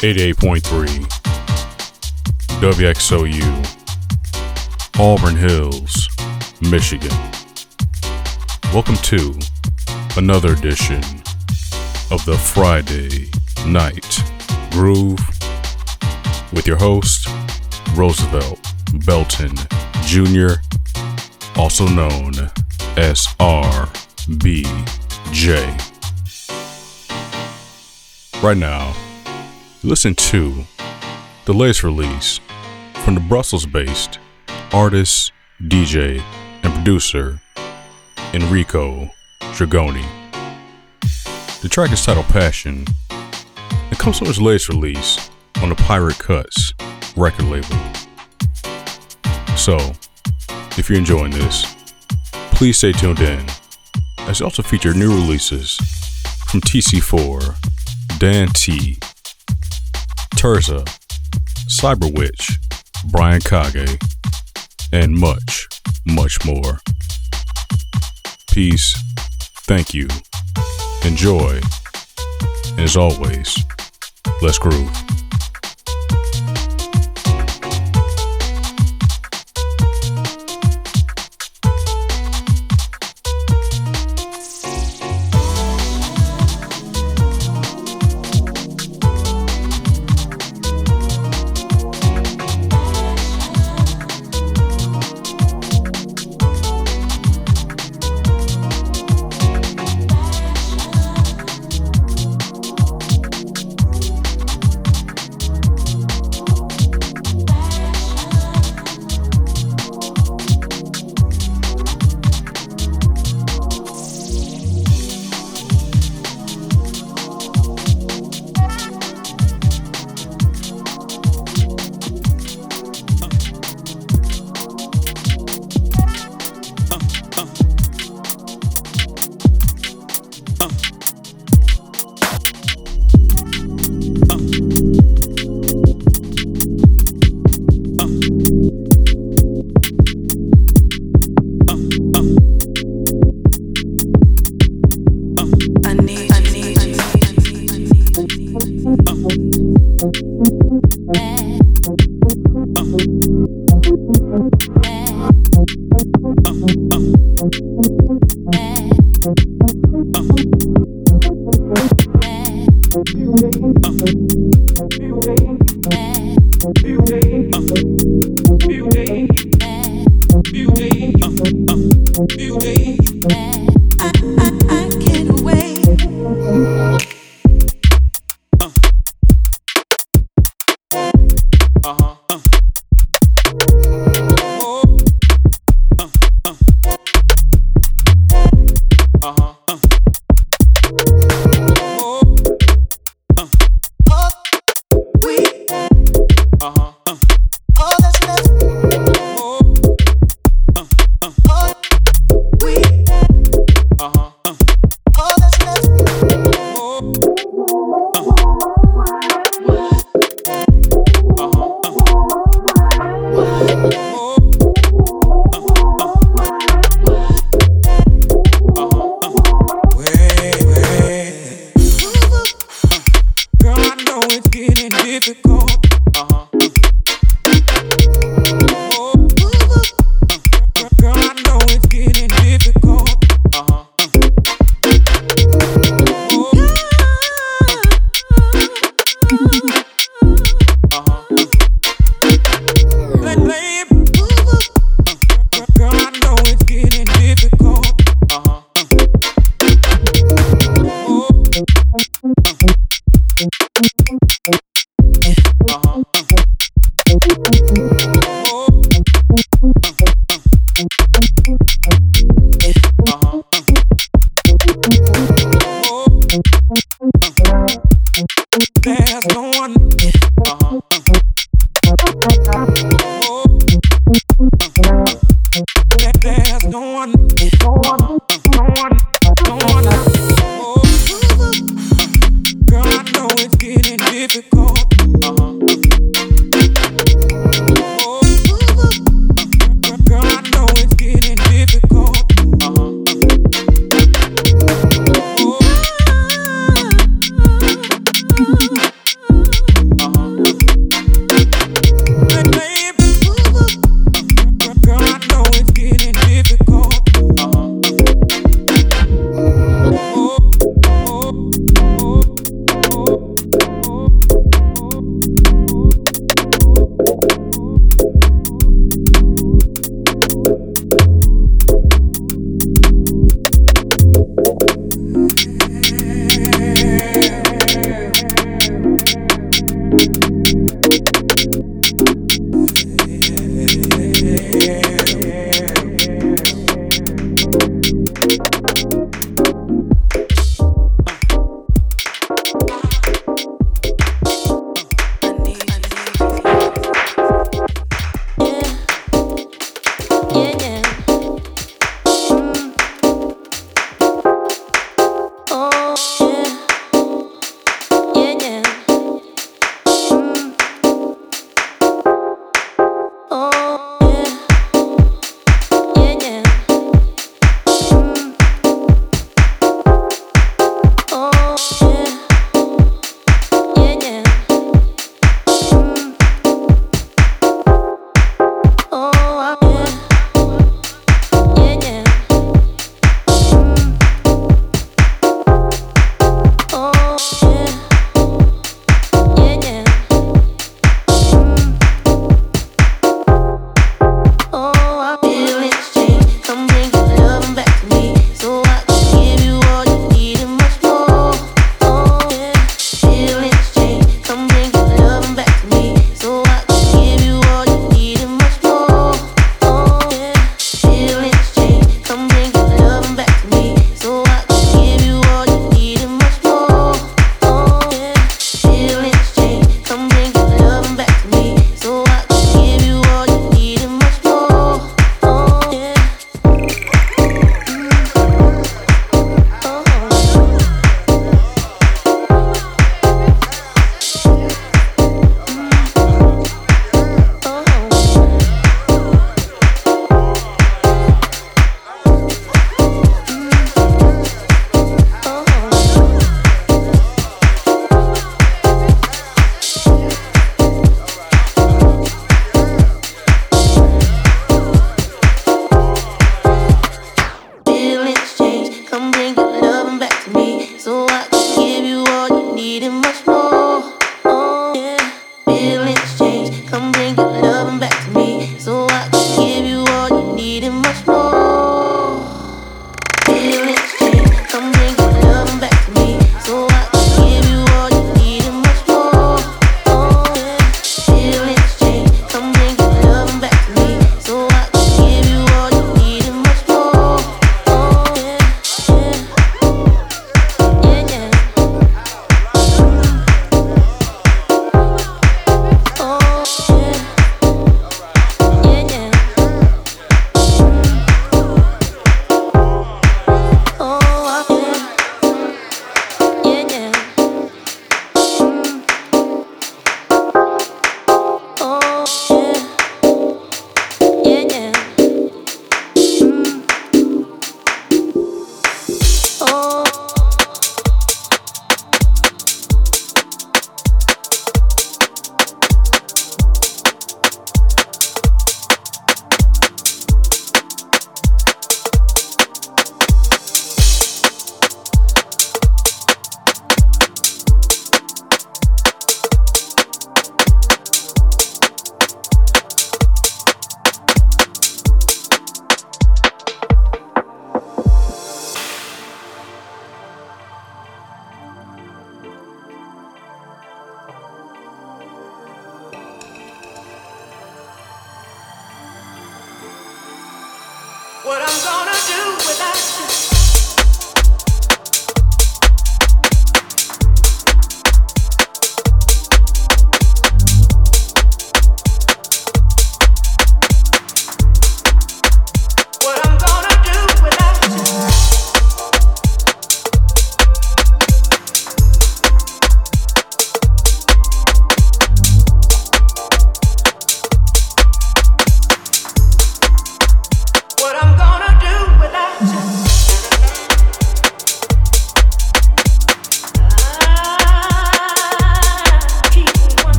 88.3 WXOU, Auburn Hills, Michigan. Welcome to another edition of the Friday Night Groove with your host, Roosevelt Belton Jr., also known as RBJ. Right now, listen to the latest release from the Brussels based artist, DJ, and producer Enrico Dragoni. The track is titled Passion It comes from his latest release on the Pirate Cutz record label. So, if you're enjoying this, please stay tuned in as it also features new releases from TC4, Dan T, Tirzah, Cyber Witch, Brian Kage, and much, much more. Peace, thank you, enjoy, as always, let's groove.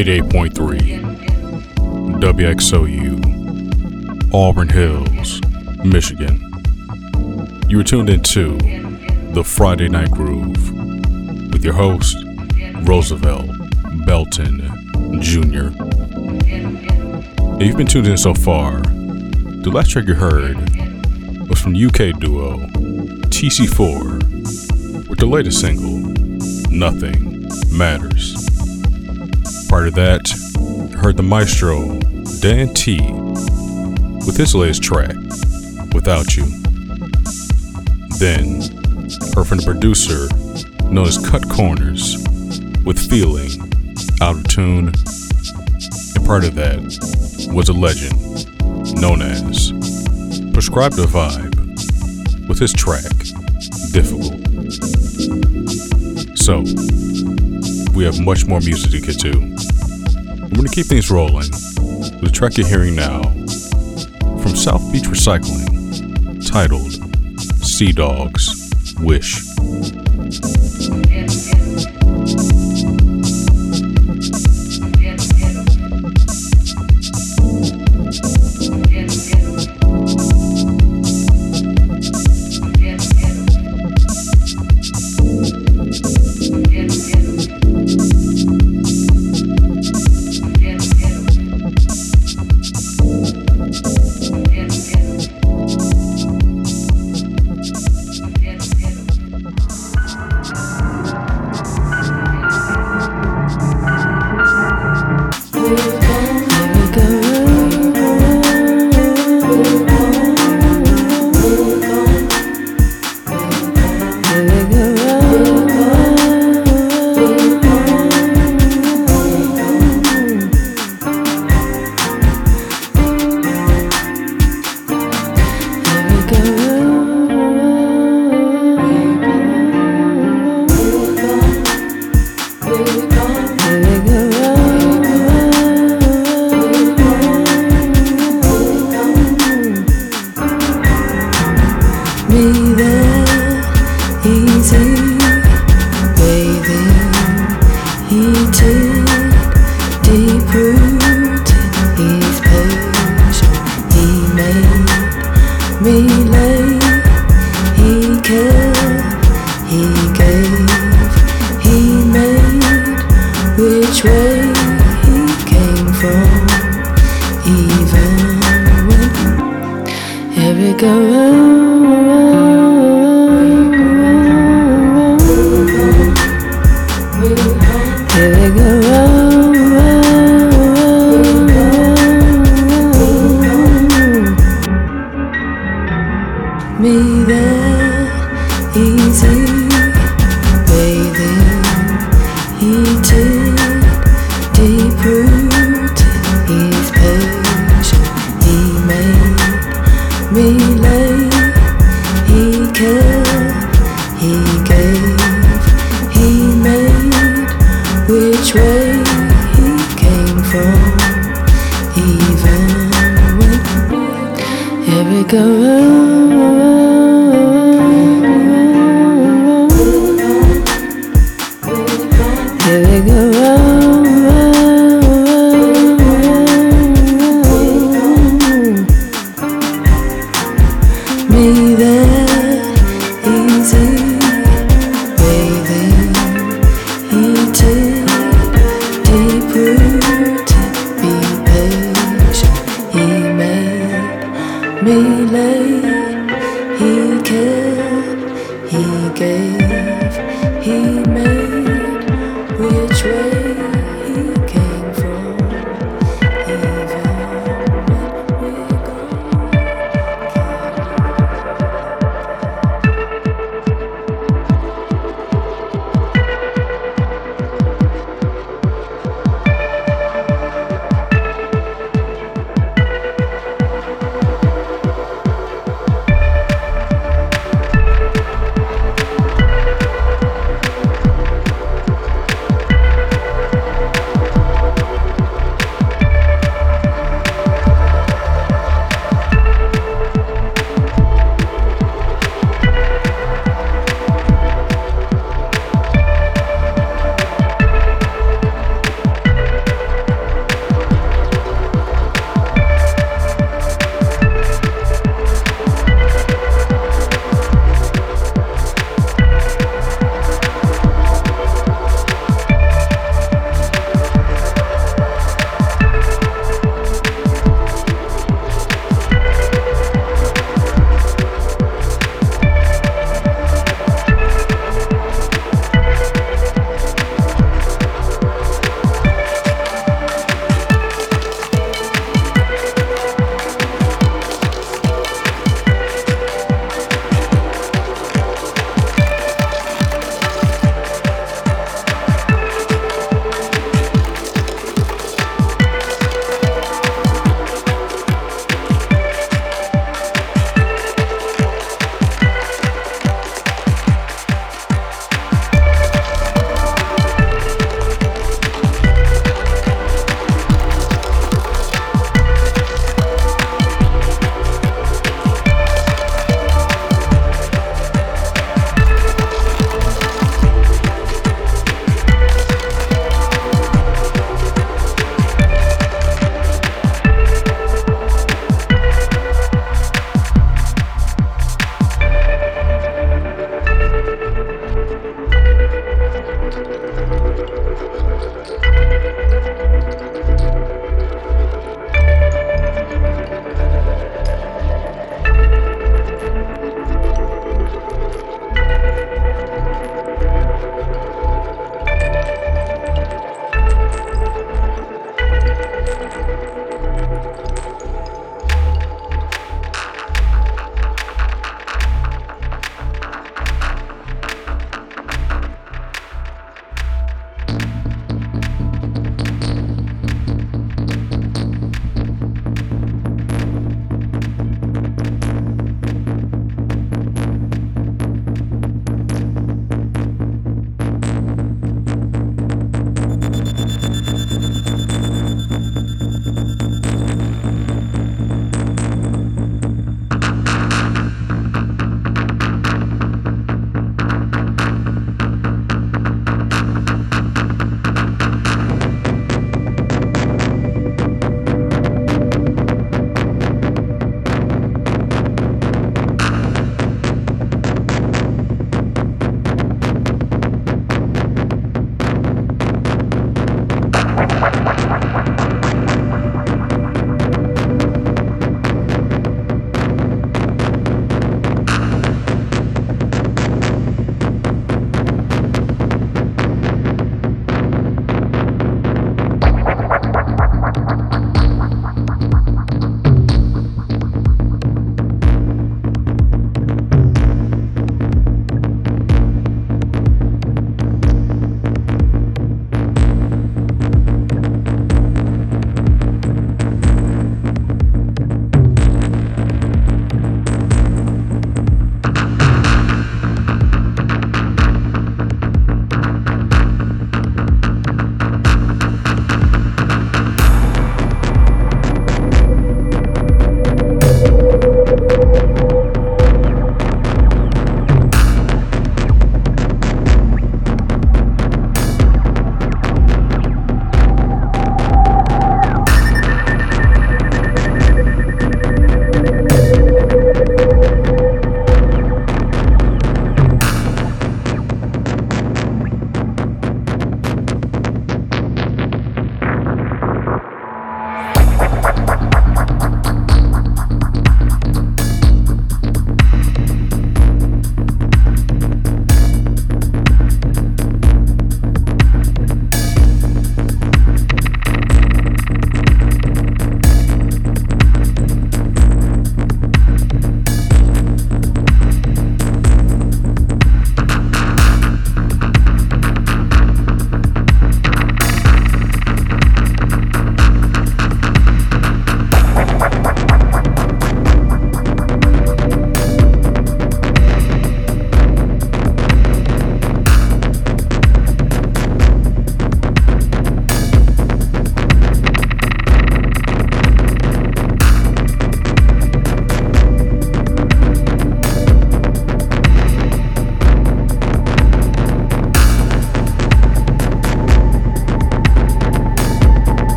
88.3 WXOU, Auburn Hills, Michigan. You are tuned into the Friday Night Groove with your host, Roosevelt Belton Jr. Now, you've been tuned in so far. The last track you heard was from UK duo TC4 with the latest single, Nothing Matters. Prior to that, heard the maestro Dan T with his latest track, Without You. Then, heard from the producer known as Kutcorners with Feeling, Out of Tune. And part of that was a legend known as Prescribe Da Vibe with his track, Difficult. So, we have much more music to get to. I'm going to keep things rolling the track you're hearing now from South Beach Recycling titled C Dog's Wish.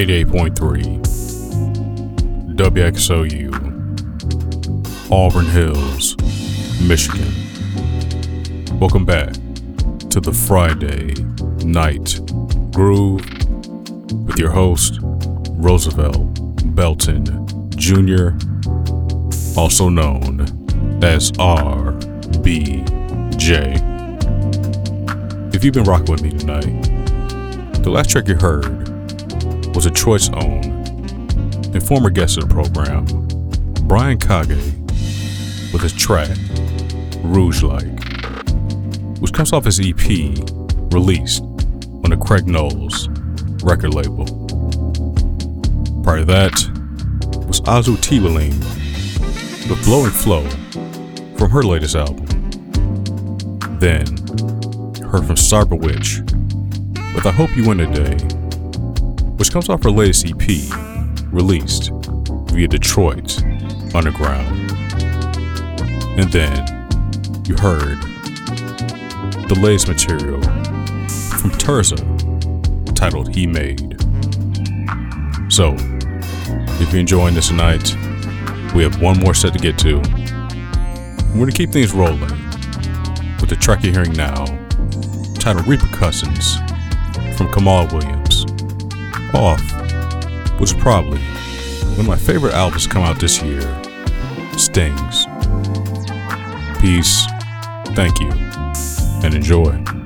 88.3 WXOU, Auburn Hills, Michigan. Welcome back to the Friday Night Groove with your host, Roosevelt Belton Jr., also known as RBJ. If you've been rocking with me tonight, the last track you heard was a choice owned and former guest of the program, Brian Kage, with his track Rogue Like, which comes off his EP released on the Craigie Knowes record label. Prior to that was Azu Tiwaline with Blowing Flow from her latest album. Then, heard from Cyber Witch with I Hope You Win Today, which comes off her latest EP, released via Detroit Underground. And then, you heard the latest material from Tirzah titled He Made. So, if you're enjoying this tonight, we have one more set to get to. We're going to keep things rolling with the track you're hearing now, titled Repercussions from Kamaal Williams. Off, was probably one of my favorite albums come out this year, Stings. Peace, thank you, and enjoy.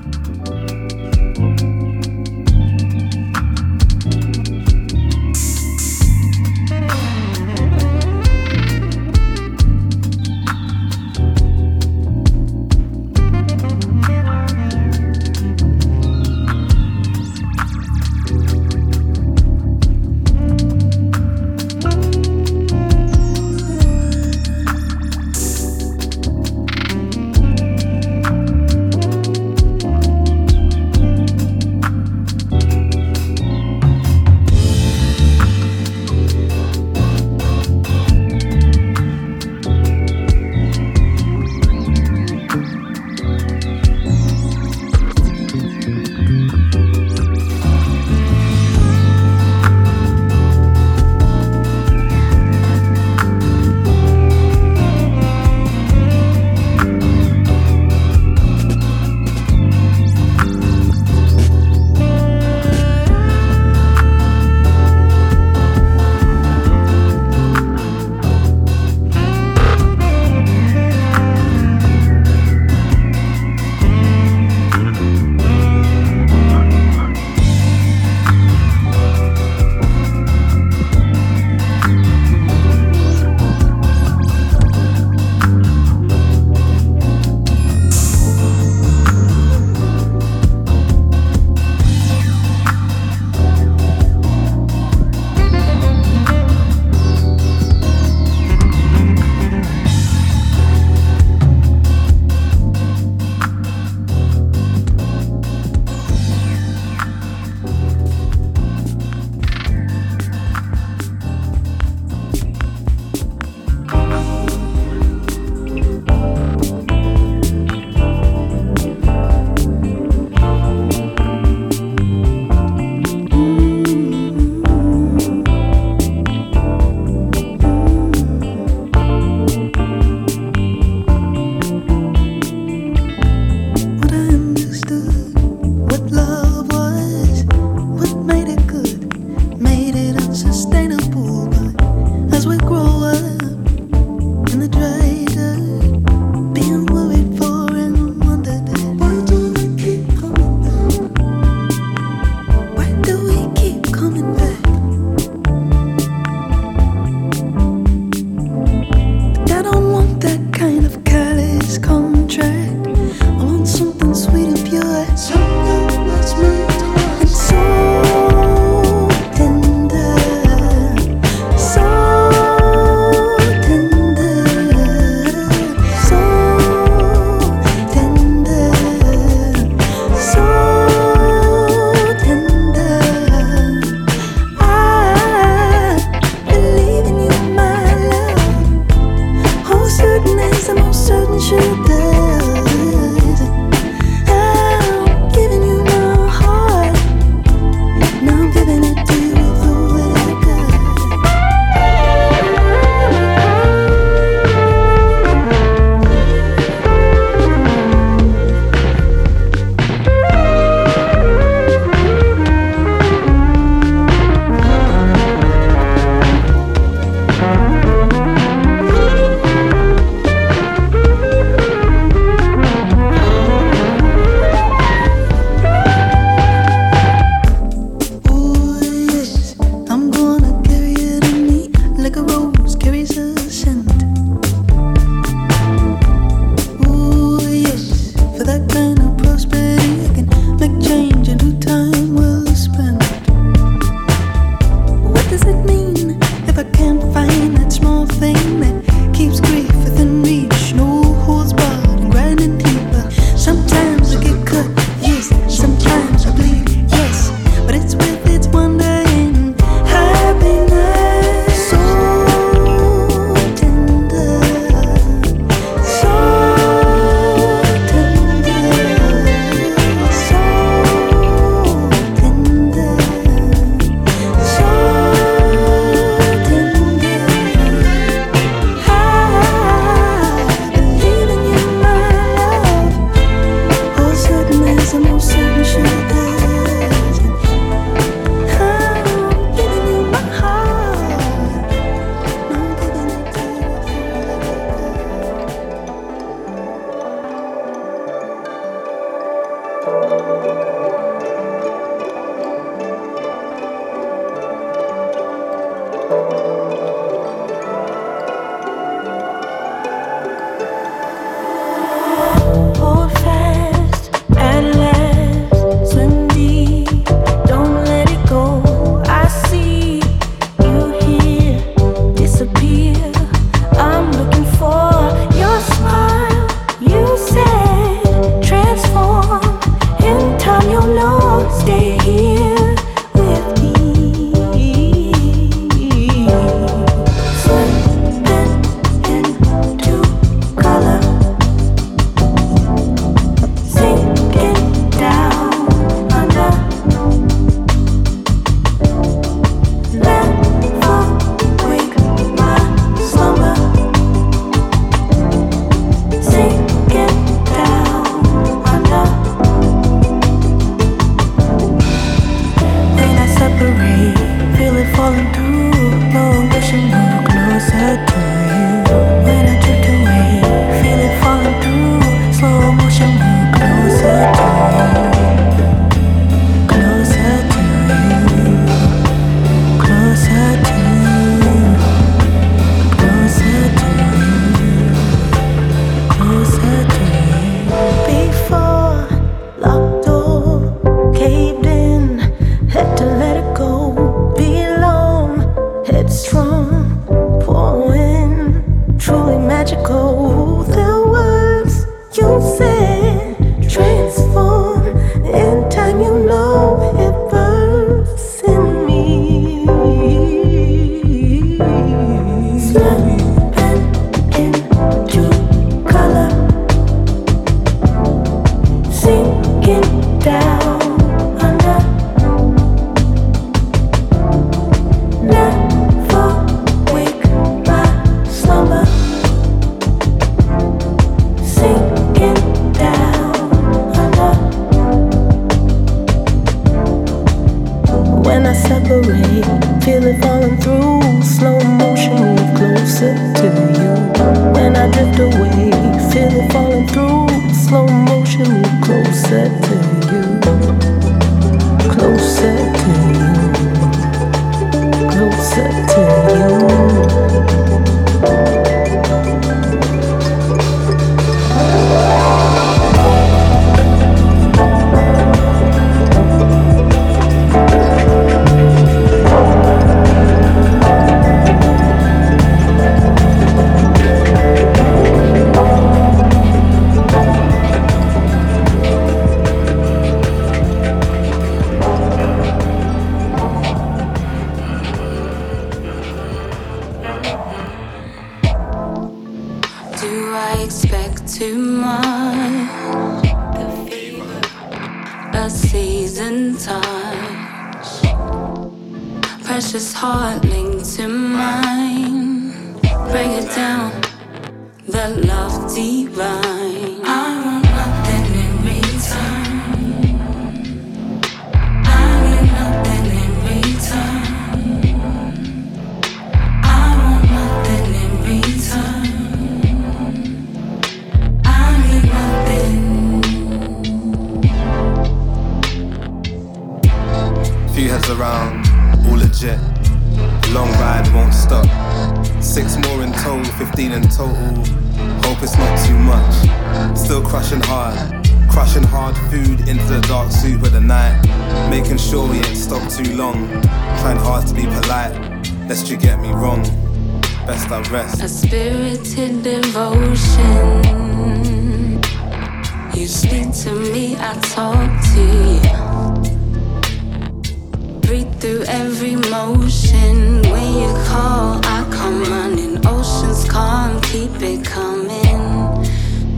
keep it coming.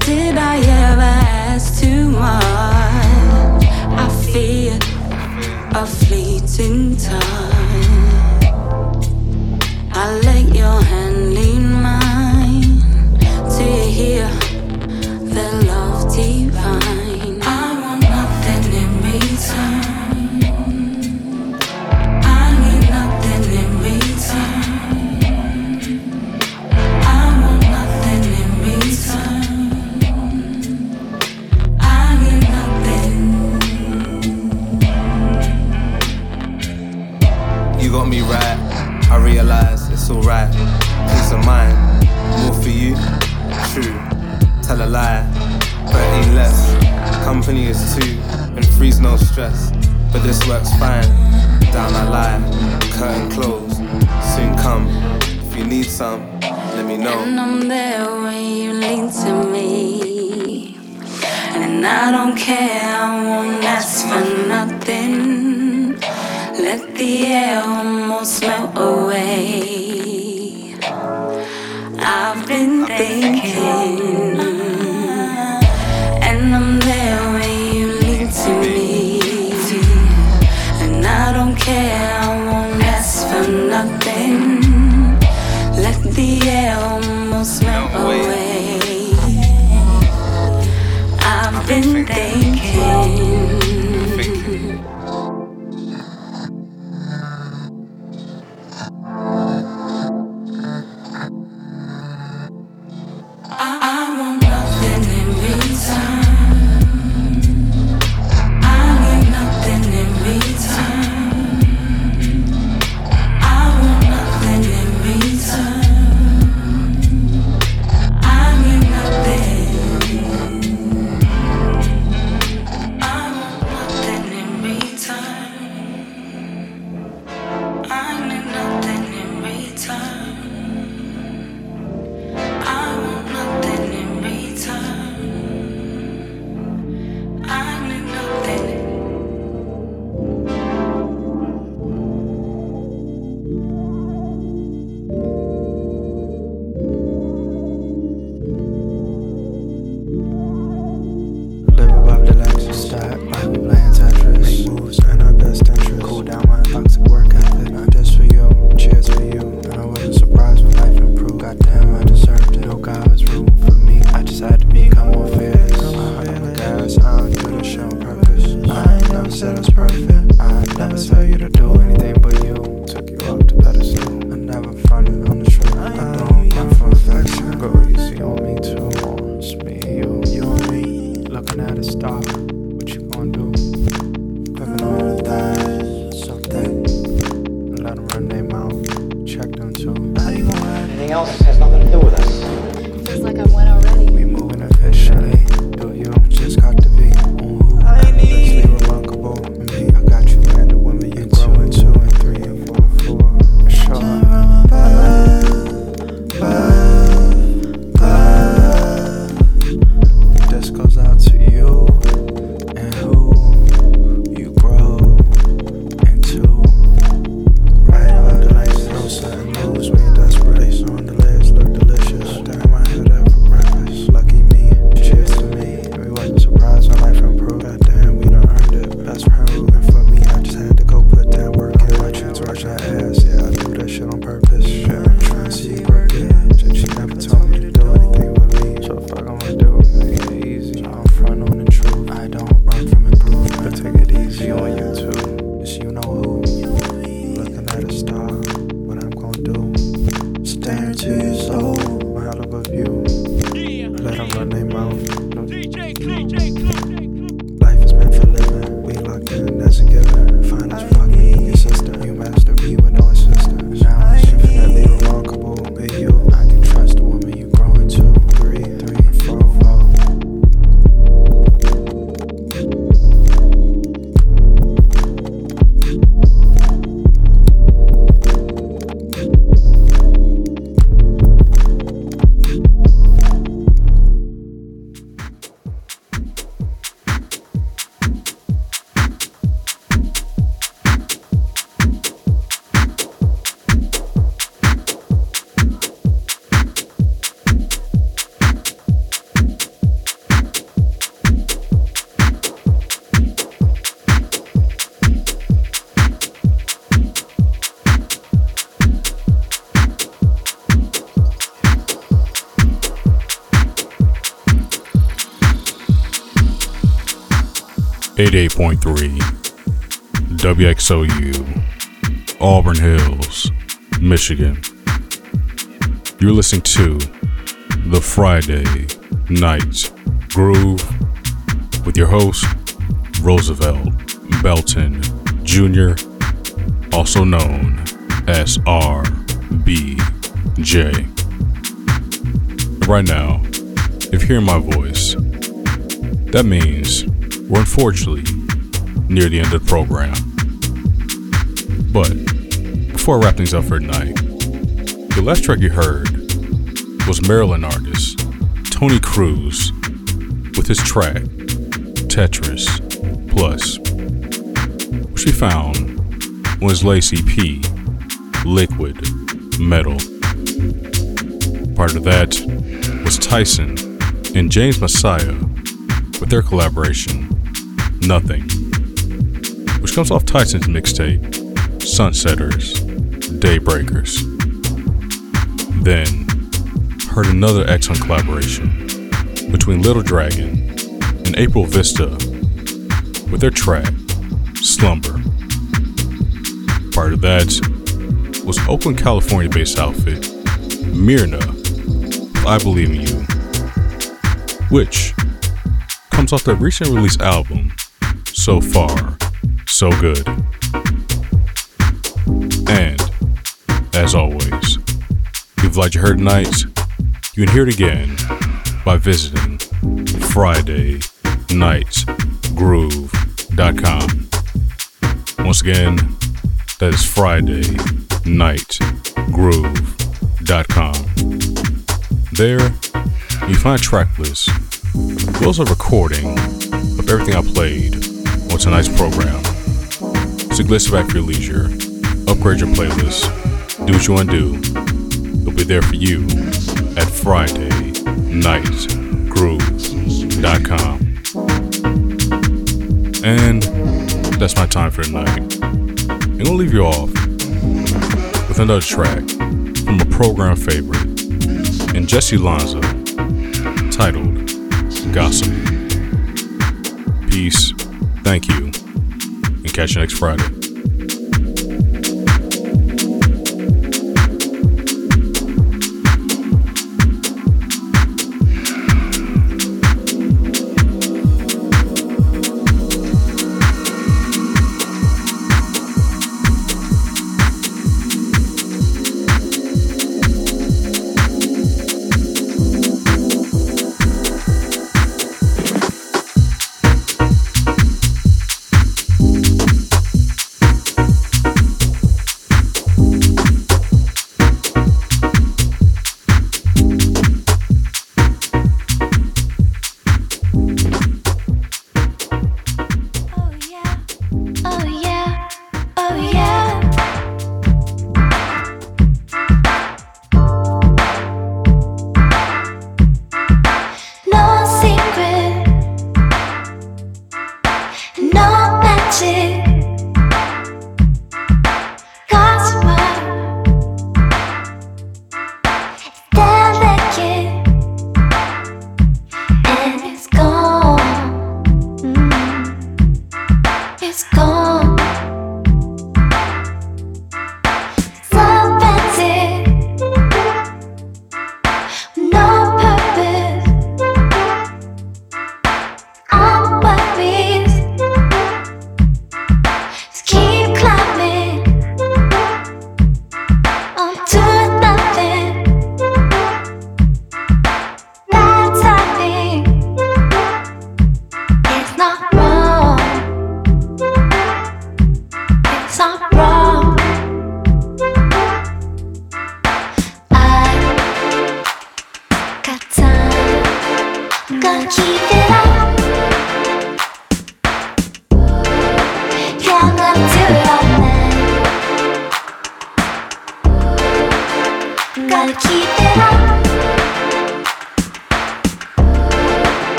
Did I ever ask too much? I fear a fleeting time. I let your hand. of mind. More for you, true. Tell a lie, 13 less. Company is two, and three's no stress. But this works fine. Down I lie, curtain closed. Soon come, if you need some, let me know. And I'm there when you lean to me. And I don't care, I won't ask for nothing. Let the air almost melt away been thinking. 88.3 WXOU, Auburn Hills, Michigan. You're listening to the Friday Night Groove with your host, Roosevelt Belton Jr., also known as RBJ. Right now, if you're hearing my voice, that means we're unfortunately near the end of the program. But before I wrap things up for tonight, the last track you heard was Maryland artist Tony Cruise with his track Tetris Plus, which we found on his Lacey P Liquid Metal. Part of that was Tyson and James Massiah with their collaboration, Nothing, which comes off Tyson's mixtape, Sunsetters, Daybreakers. Then, heard another excellent collaboration between Little Dragon and April Vista with their track, Slumber. Part of that was Oakland, California based outfit, Meernaa, I Believe in You, which comes off their recent release album, So Far, So Good. And, as always, if you've liked your heard tonight, you can hear it again by visiting FridayNightGroove.com. Once again, that is FridayNightGroove.com. There, you find track lists well as a recording of everything I played on tonight's program. So for your leisure, upgrade your playlist, do what you want to do. It'll be there for you at Friday FridayNightGroove.com. And that's my time for tonight. I'm gonna leave you off with another track from a program favorite and Jessy Lanza titled Gossamer. Peace, thank you, catch you next Friday.